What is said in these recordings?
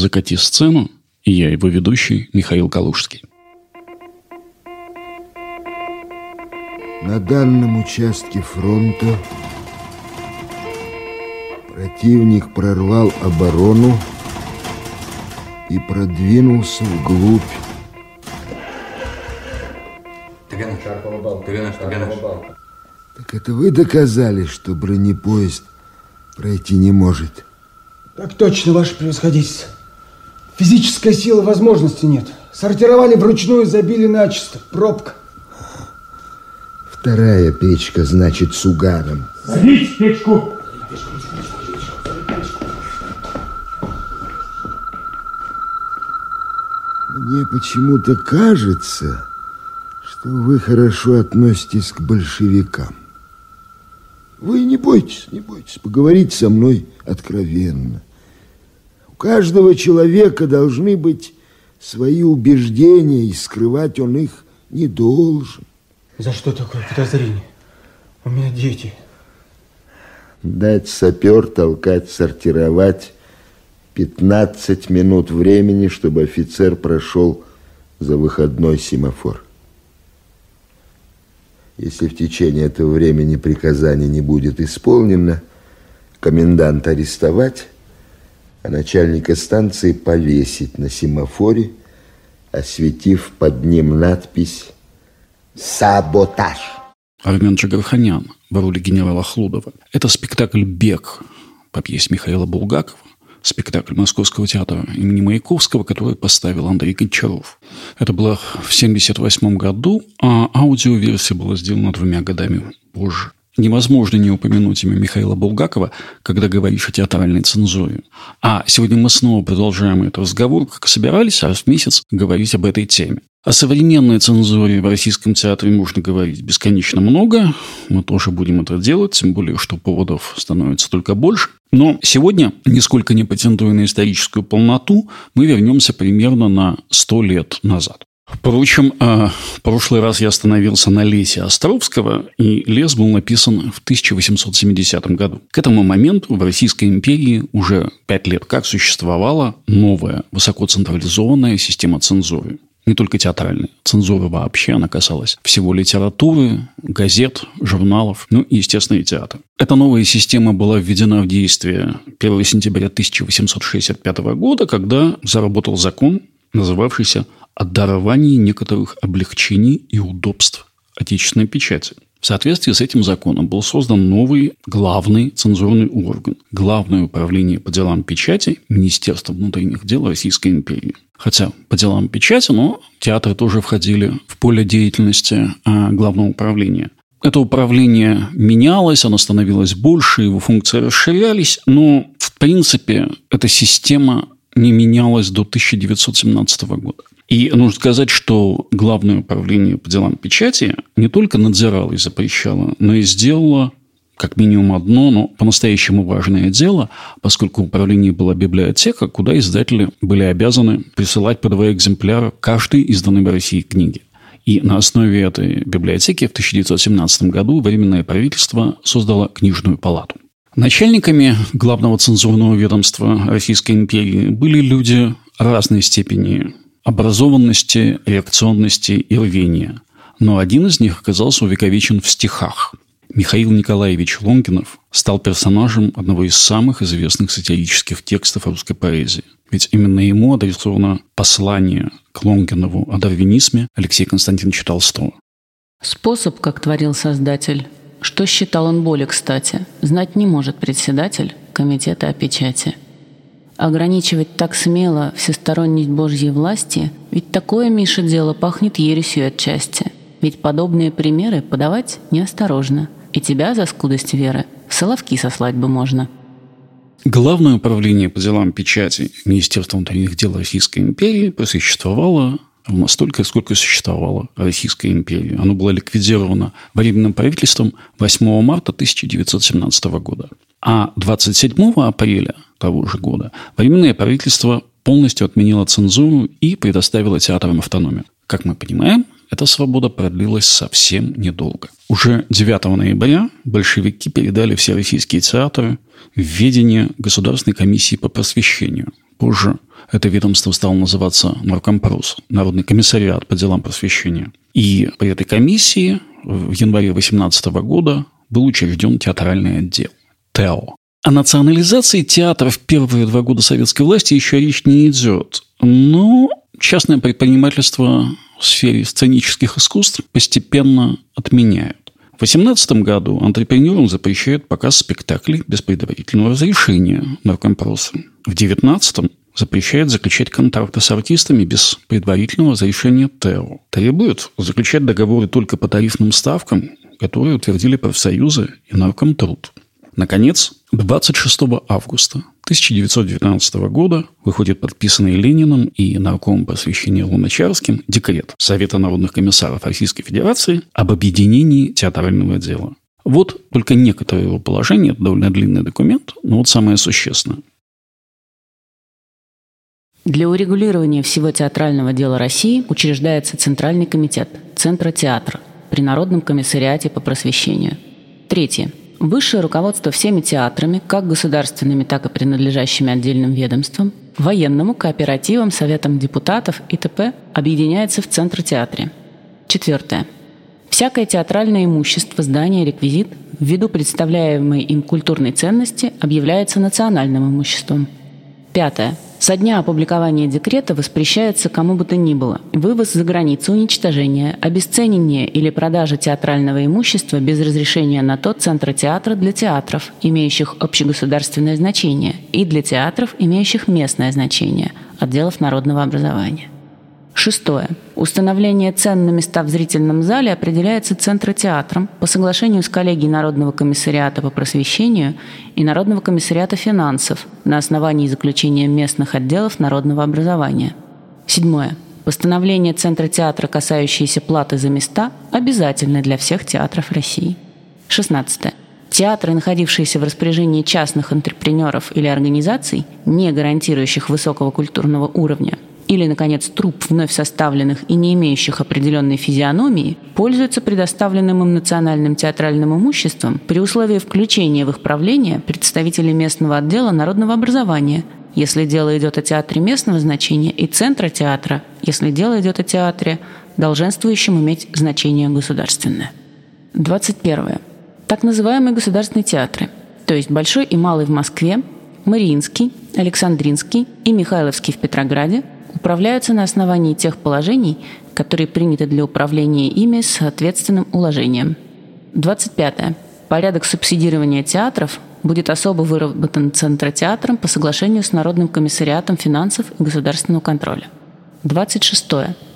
«Закати сцену» и я его ведущий Михаил Калужский. На данном участке фронта противник прорвал оборону и продвинулся вглубь. Так это вы доказали, что бронепоезд пройти не может? Так точно, ваше превосходительство. Физической силы возможности нет. Сортировали вручную, забили начисто. Пробка. Вторая печка, значит, с угаром. Залить печку! Мне почему-то кажется, что вы хорошо относитесь к большевикам. Вы не бойтесь, не бойтесь поговорить со мной откровенно. Каждого человека должны быть свои убеждения, и скрывать он их не должен. За что такое подозрение? У меня дети. Дать сапер, толкать, сортировать. 15 минут времени, чтобы офицер прошел за выходной семафор. Если в течение этого времени приказание не будет исполнено, комендант арестовать, а начальника станции повесить на семафоре, осветив под ним надпись «Саботаж». Армен Джигарханян в роли генерала Хлудова. Это спектакль «Бег» по пьесе Михаила Булгакова спектакль Московского театра имени Маяковского, который поставил Андрей Гончаров. Это было в 1978 году, а аудиоверсия была сделана двумя годами позже. Невозможно не упомянуть имя Михаила Булгакова, когда говоришь о театральной цензуре. А сегодня мы снова продолжаем этот разговор, как собирались раз в месяц говорить об этой теме. О современной цензуре в российском театре можно говорить бесконечно много. Мы тоже будем это делать, тем более, что поводов становится только больше. Но сегодня, нисколько не патентуя на историческую полноту, мы вернемся примерно на сто лет назад. Впрочем, э, в прошлый раз я остановился на лесе Островского, и лес был написан в 1870 году. К этому моменту в Российской империи уже пять лет как существовала новая высокоцентрализованная система цензуры не только театральной. Цензура вообще, она касалась всего литературы, газет, журналов, ну и, естественно, и театра. Эта новая система была введена в действие 1 сентября 1865 года, когда заработал закон, называвшийся о некоторых облегчений и удобств отечественной печати. В соответствии с этим законом был создан новый главный цензурный орган – Главное управление по делам печати Министерства внутренних дел Российской империи. Хотя по делам печати, но театры тоже входили в поле деятельности а, Главного управления. Это управление менялось, оно становилось больше, его функции расширялись, но в принципе эта система не менялась до 1917 года. И нужно сказать, что Главное управление по делам печати не только надзирало и запрещало, но и сделало как минимум одно, но по-настоящему важное дело, поскольку управление была библиотека, куда издатели были обязаны присылать по два экземпляра каждой изданной в России книги. И на основе этой библиотеки в 1917 году Временное правительство создало книжную палату. Начальниками главного цензурного ведомства Российской империи были люди разной степени образованности, реакционности и рвения. Но один из них оказался увековечен в стихах. Михаил Николаевич Лонгинов стал персонажем одного из самых известных сатирических текстов русской поэзии. Ведь именно ему адресовано послание к Лонгинову о дарвинизме Алексея Константиновича Толстого. Способ, как творил Создатель, что считал он более кстати, знать не может председатель Комитета о печати – Ограничивать так смело всесторонность Божьей власти, ведь такое, Миша, дело пахнет ересью отчасти. Ведь подобные примеры подавать неосторожно, и тебя за скудость веры в соловки сослать бы можно. Главное управление по делам печати Министерства внутренних дел Российской империи просуществовало столько, сколько существовало Российская империя. Оно было ликвидировано временным правительством 8 марта 1917 года. А 27 апреля того же года Временное правительство полностью отменило цензуру и предоставило театрам автономию. Как мы понимаем, эта свобода продлилась совсем недолго. Уже 9 ноября большевики передали все российские театры в ведение Государственной комиссии по просвещению. Позже это ведомство стало называться Наркомпрос, Народный комиссариат по делам просвещения. И при этой комиссии в январе 18 года был учрежден театральный отдел – ТЭО. О национализации театра в первые два года советской власти еще речь не идет. Но частное предпринимательство в сфере сценических искусств постепенно отменяют. В 2018 году антрепренерам запрещают показ спектаклей без предварительного разрешения наркомпроса. В 2019 запрещает заключать контракты с артистами без предварительного разрешения ТЭО. Требует заключать договоры только по тарифным ставкам, которые утвердили профсоюзы и наркомтруд. Наконец, 26 августа 1919 года выходит подписанный Лениным и наркомом просвещения Луначарским декрет Совета народных комиссаров Российской Федерации об объединении театрального дела. Вот только некоторые его положения, это довольно длинный документ, но вот самое существенное. Для урегулирования всего театрального дела России учреждается Центральный комитет Центра театра при Народном комиссариате по просвещению. Третье. Высшее руководство всеми театрами, как государственными, так и принадлежащими отдельным ведомствам, военному, кооперативам, советам депутатов и т.п. объединяется в Центр театре. Четвертое. Всякое театральное имущество, здание, реквизит, ввиду представляемой им культурной ценности, объявляется национальным имуществом. Пятое. Со дня опубликования декрета воспрещается кому бы то ни было вывоз за границу, уничтожение, обесценивание или продажа театрального имущества без разрешения на то центра театра для театров, имеющих общегосударственное значение, и для театров, имеющих местное значение, отделов народного образования. Шестое. Установление цен на места в зрительном зале определяется Центротеатром по соглашению с коллегией Народного комиссариата по просвещению и Народного комиссариата финансов на основании заключения местных отделов народного образования. Седьмое. Постановление Центра театра, касающееся платы за места, обязательны для всех театров России. 16. Театры, находившиеся в распоряжении частных интерпренеров или организаций, не гарантирующих высокого культурного уровня, или, наконец, труп вновь составленных и не имеющих определенной физиономии пользуются предоставленным им национальным театральным имуществом при условии включения в их правление представителей местного отдела народного образования, если дело идет о театре местного значения, и центра театра, если дело идет о театре, долженствующем иметь значение государственное. 21. Так называемые государственные театры, то есть Большой и Малый в Москве, Мариинский, Александринский и Михайловский в Петрограде – управляются на основании тех положений, которые приняты для управления ими с соответственным уложением. 25. Порядок субсидирования театров будет особо выработан Центротеатром по соглашению с Народным комиссариатом финансов и государственного контроля. 26.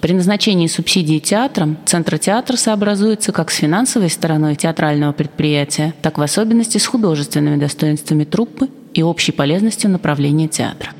При назначении субсидии театрам Центротеатр сообразуется как с финансовой стороной театрального предприятия, так в особенности с художественными достоинствами труппы и общей полезностью направления театра.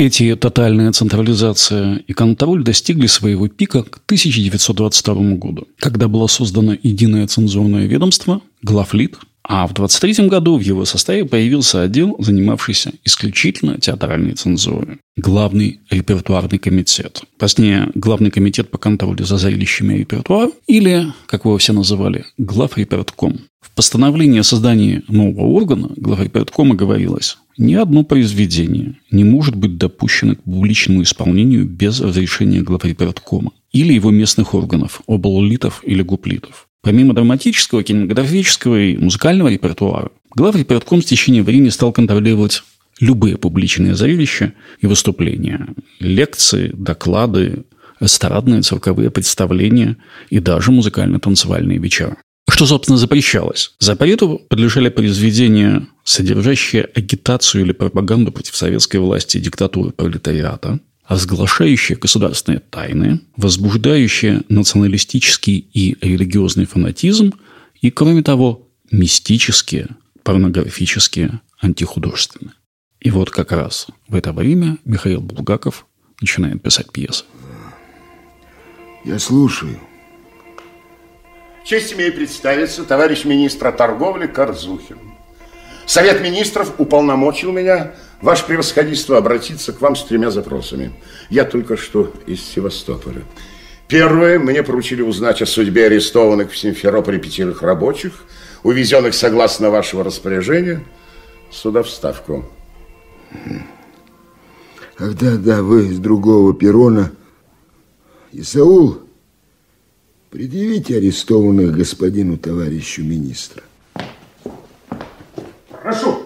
Эти тотальная централизация и контроль достигли своего пика к 1922 году, когда было создано единое цензурное ведомство «Главлит», а в 23 году в его составе появился отдел, занимавшийся исключительно театральной цензурой. Главный репертуарный комитет. Позднее Главный комитет по контролю за зрелищами и репертуаром, или, как его все называли, Главрепертком. В постановлении о создании нового органа главреперткома говорилось ни одно произведение не может быть допущено к публичному исполнению без разрешения главреперткома или его местных органов, обллитов или гуплитов. Помимо драматического, кинематографического и музыкального репертуара, главрепертком с течением времени стал контролировать любые публичные зрелища и выступления, лекции, доклады, эстрадные цирковые представления и даже музыкально-танцевальные вечера. Что, собственно, запрещалось? Запрету подлежали произведения, содержащие агитацию или пропаганду против советской власти и диктатуры пролетариата, разглашающие государственные тайны, возбуждающие националистический и религиозный фанатизм и, кроме того, мистические, порнографические, антихудожественные. И вот как раз в это время Михаил Булгаков начинает писать пьесы. Я слушаю. Честь имею представиться, товарищ министра торговли Корзухин. Совет министров уполномочил меня, ваше превосходительство, обратиться к вам с тремя запросами. Я только что из Севастополя. Первое, мне поручили узнать о судьбе арестованных в Симферополе пятерых рабочих, увезенных согласно вашего распоряжения сюда в Ставку. Ах, да, да, вы с другого перрона. Исаул, предъявите арестованных господину товарищу министра. Прошу.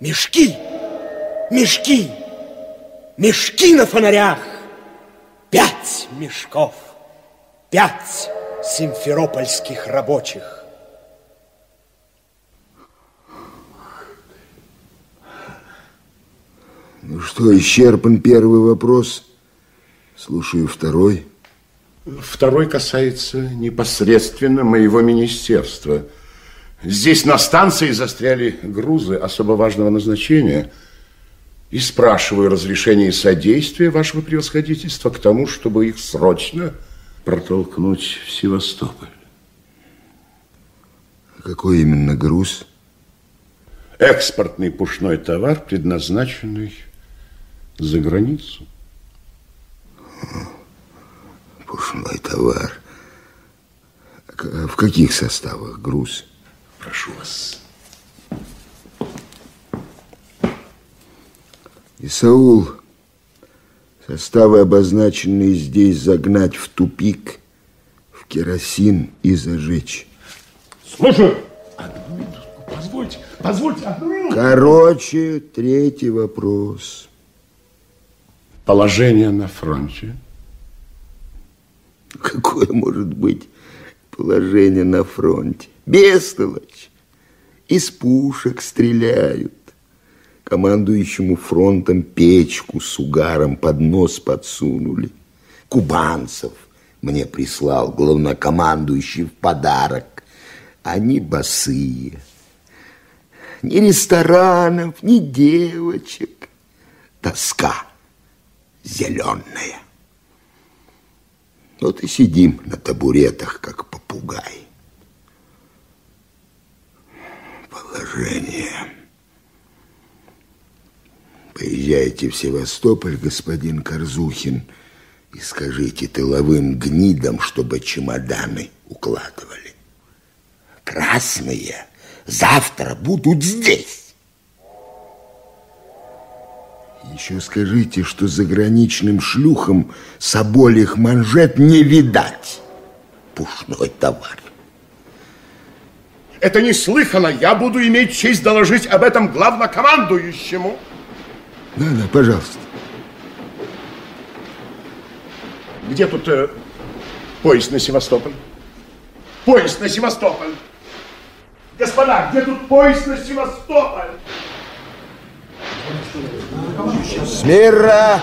Мешки! Мешки! Мешки на фонарях! Пять мешков! Пять симферопольских рабочих! Ну что, исчерпан первый вопрос. Слушаю второй. Второй касается непосредственно моего министерства. Здесь на станции застряли грузы особо важного назначения. И спрашиваю разрешение и содействия вашего превосходительства к тому, чтобы их срочно протолкнуть в Севастополь. А какой именно груз? Экспортный пушной товар, предназначенный за границу. Пушной товар. А в каких составах груз? Прошу вас. Исаул, составы, обозначенные здесь, загнать в тупик, в керосин и зажечь. Слушаю. Одну минутку, позвольте, позвольте, одну. Короче, третий вопрос. Положение на фронте. Какое может быть положение на фронте? Бестолочь. Из пушек стреляют. Командующему фронтом печку с угаром под нос подсунули. Кубанцев мне прислал главнокомандующий в подарок. Они босые. Ни ресторанов, ни девочек. Тоска зеленая. Вот и сидим на табуретах, как попугай. Положение. Поезжайте в Севастополь, господин Корзухин, и скажите тыловым гнидам, чтобы чемоданы укладывали. Красные завтра будут здесь. Еще скажите, что заграничным шлюхам соболих манжет не видать. Пушной товар. Это неслыханно. Я буду иметь честь доложить об этом главнокомандующему. Да, да, пожалуйста. Где тут э, поезд на Севастополь? Поезд на Севастополь. Господа, где тут поезд на Севастополь? Смира!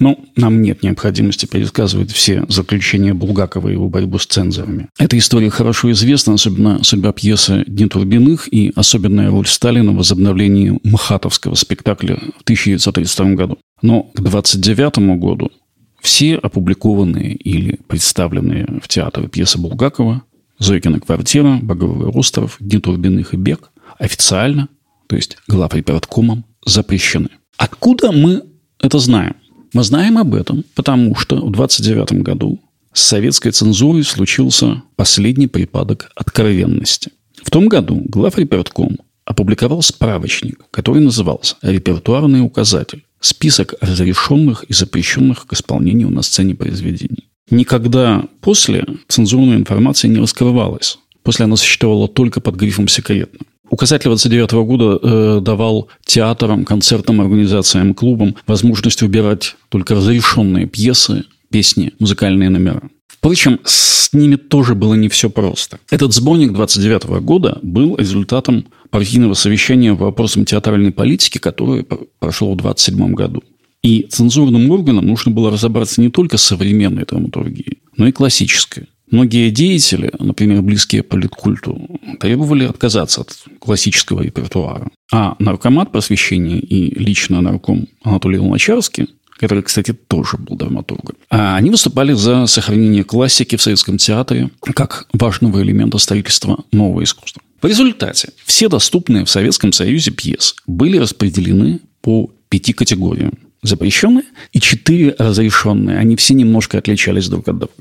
Ну, нам нет необходимости пересказывать все заключения Булгакова и его борьбу с цензорами. Эта история хорошо известна, особенно судьба пьесы «Дни Турбиных» и особенная роль Сталина в возобновлении Мхатовского спектакля в 1932 году. Но к 1929 году все опубликованные или представленные в театре пьесы Булгакова «Зойкина квартира», «Багровый остров», «Дни Турбиных» и «Бег» официально, то есть главреператкомом, запрещены. Откуда мы это знаем? Мы знаем об этом, потому что в 29 году с советской цензурой случился последний припадок откровенности. В том году главрепертком опубликовал справочник, который назывался «Репертуарный указатель. Список разрешенных и запрещенных к исполнению на сцене произведений». Никогда после цензурная информация не раскрывалась. После она существовала только под грифом «секретно». Указатель 29 года э, давал театрам, концертным организациям, клубам возможность выбирать только разрешенные пьесы, песни, музыкальные номера. Впрочем, с ними тоже было не все просто. Этот сборник 29 года был результатом партийного совещания по вопросам театральной политики, которое прошло в 27 году. И цензурным органам нужно было разобраться не только с современной драматургией, но и классической. Многие деятели, например, близкие политкульту, требовали отказаться от классического репертуара. А наркомат просвещения и лично нарком Анатолий Луначарский который, кстати, тоже был драматургом. А они выступали за сохранение классики в советском театре как важного элемента строительства нового искусства. В результате все доступные в Советском Союзе пьесы были распределены по пяти категориям. Запрещенные и четыре разрешенные. Они все немножко отличались друг от друга.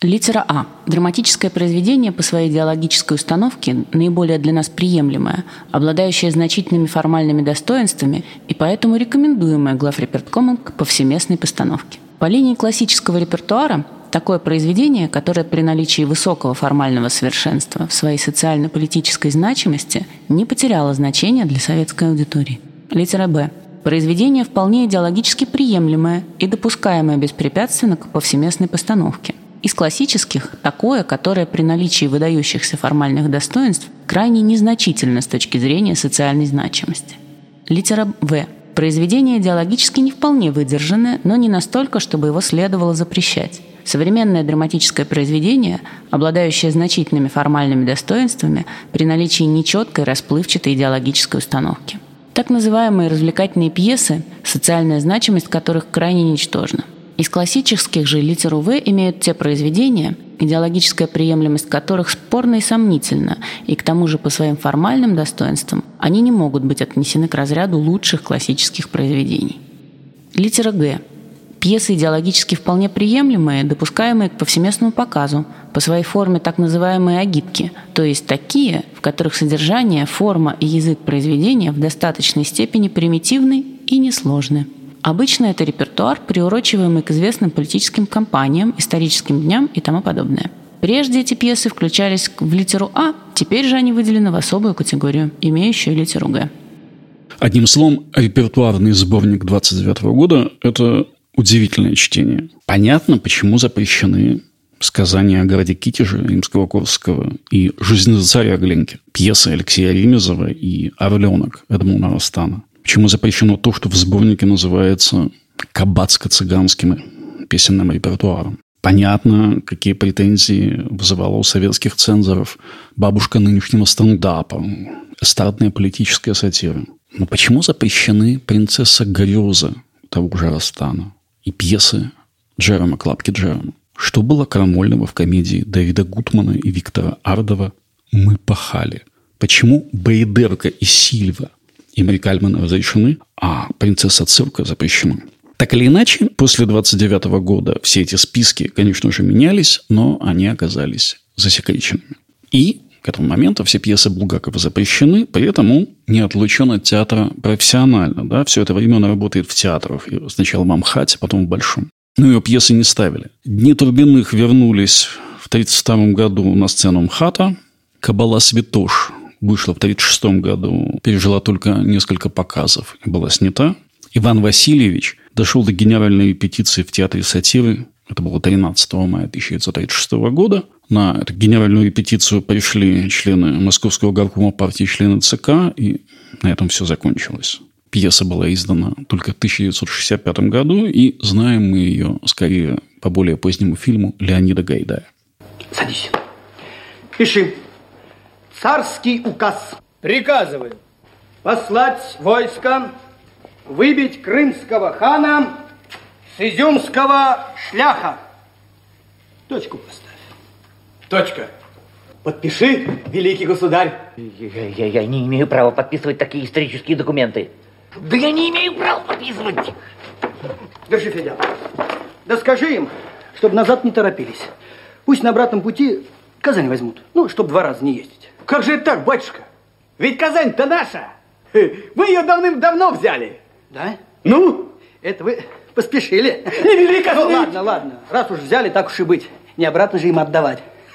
Литера А. Драматическое произведение по своей идеологической установке наиболее для нас приемлемое, обладающее значительными формальными достоинствами и поэтому рекомендуемое главреперткомом к повсеместной постановке. По линии классического репертуара такое произведение, которое при наличии высокого формального совершенства в своей социально-политической значимости не потеряло значения для советской аудитории. Литера Б. Произведение вполне идеологически приемлемое и допускаемое беспрепятственно к повсеместной постановке – из классических – такое, которое при наличии выдающихся формальных достоинств крайне незначительно с точки зрения социальной значимости. Литера В. Произведение идеологически не вполне выдержанное, но не настолько, чтобы его следовало запрещать. Современное драматическое произведение, обладающее значительными формальными достоинствами при наличии нечеткой расплывчатой идеологической установки. Так называемые развлекательные пьесы, социальная значимость которых крайне ничтожна – из классических же литеру В имеют те произведения, идеологическая приемлемость которых спорна и сомнительна, и к тому же по своим формальным достоинствам они не могут быть отнесены к разряду лучших классических произведений. Литера Г. Пьесы идеологически вполне приемлемые, допускаемые к повсеместному показу, по своей форме так называемые агитки, то есть такие, в которых содержание, форма и язык произведения в достаточной степени примитивны и несложны. Обычно это репертуар, приурочиваемый к известным политическим кампаниям, историческим дням и тому подобное. Прежде эти пьесы включались в литеру А, теперь же они выделены в особую категорию, имеющую литеру Г. Одним словом, репертуарный сборник 29 года – это удивительное чтение. Понятно, почему запрещены сказания о городе Китеже Римского-Корского и «Жизнь царя Гленки», пьесы Алексея Ремезова и «Орленок» Эдмуна Ростана. Почему запрещено то, что в сборнике называется кабацко-цыганским песенным репертуаром? Понятно, какие претензии вызывала у советских цензоров бабушка нынешнего стендапа, эстрадная политическая сатира. Но почему запрещены «Принцесса Греза» того же Растана и пьесы Джерома Клапки Джерома? Что было крамольного в комедии Давида Гутмана и Виктора Ардова «Мы пахали»? Почему Бейдерка и Сильва и Мари Кальман разрешены, а принцесса цирка запрещена. Так или иначе, после 29 года все эти списки, конечно же, менялись, но они оказались засекреченными. И к этому моменту все пьесы Булгакова запрещены, поэтому не отлучен от театра профессионально. Да? Все это время он работает в театрах. Сначала в Амхате, потом в Большом. Но ее пьесы не ставили. Дни Турбиных вернулись в 1932 году на сцену МХАТа. Кабала Святош вышла в 1936 году, пережила только несколько показов и была снята. Иван Васильевич дошел до генеральной репетиции в Театре сатиры. Это было 13 мая 1936 года. На эту генеральную репетицию пришли члены Московского горкома партии, члены ЦК, и на этом все закончилось. Пьеса была издана только в 1965 году, и знаем мы ее скорее по более позднему фильму Леонида Гайдая. Садись. Пиши. Царский указ. Приказываю послать войско выбить крымского хана с изюмского шляха. Точку поставь. Точка. Подпиши, великий государь. Я, я, я не имею права подписывать такие исторические документы. Да я не имею права подписывать. Держи, Федя. Да скажи им, чтобы назад не торопились. Пусть на обратном пути Казань возьмут. Ну, чтобы два раза не ездить. Как же это так, батюшка? Ведь Казань-то наша. Вы ее давным-давно взяли. Да? Ну? Это вы поспешили. Не вели Ну, ладно, ладно. Раз уж взяли, так уж и быть. Не обратно же им отдавать.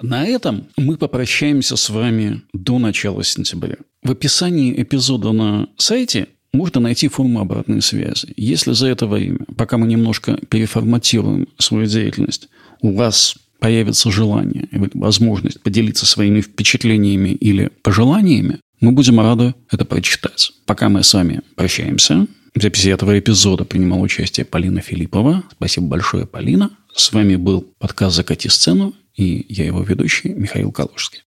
На этом мы попрощаемся с вами до начала сентября. В описании эпизода на сайте можно найти форму обратной связи. Если за это время, пока мы немножко переформатируем свою деятельность, у вас появится желание возможность поделиться своими впечатлениями или пожеланиями, мы будем рады это прочитать. Пока мы с вами прощаемся. В записи этого эпизода принимала участие Полина Филиппова. Спасибо большое, Полина. С вами был подкаст «Закати сцену» и я его ведущий Михаил Калужский.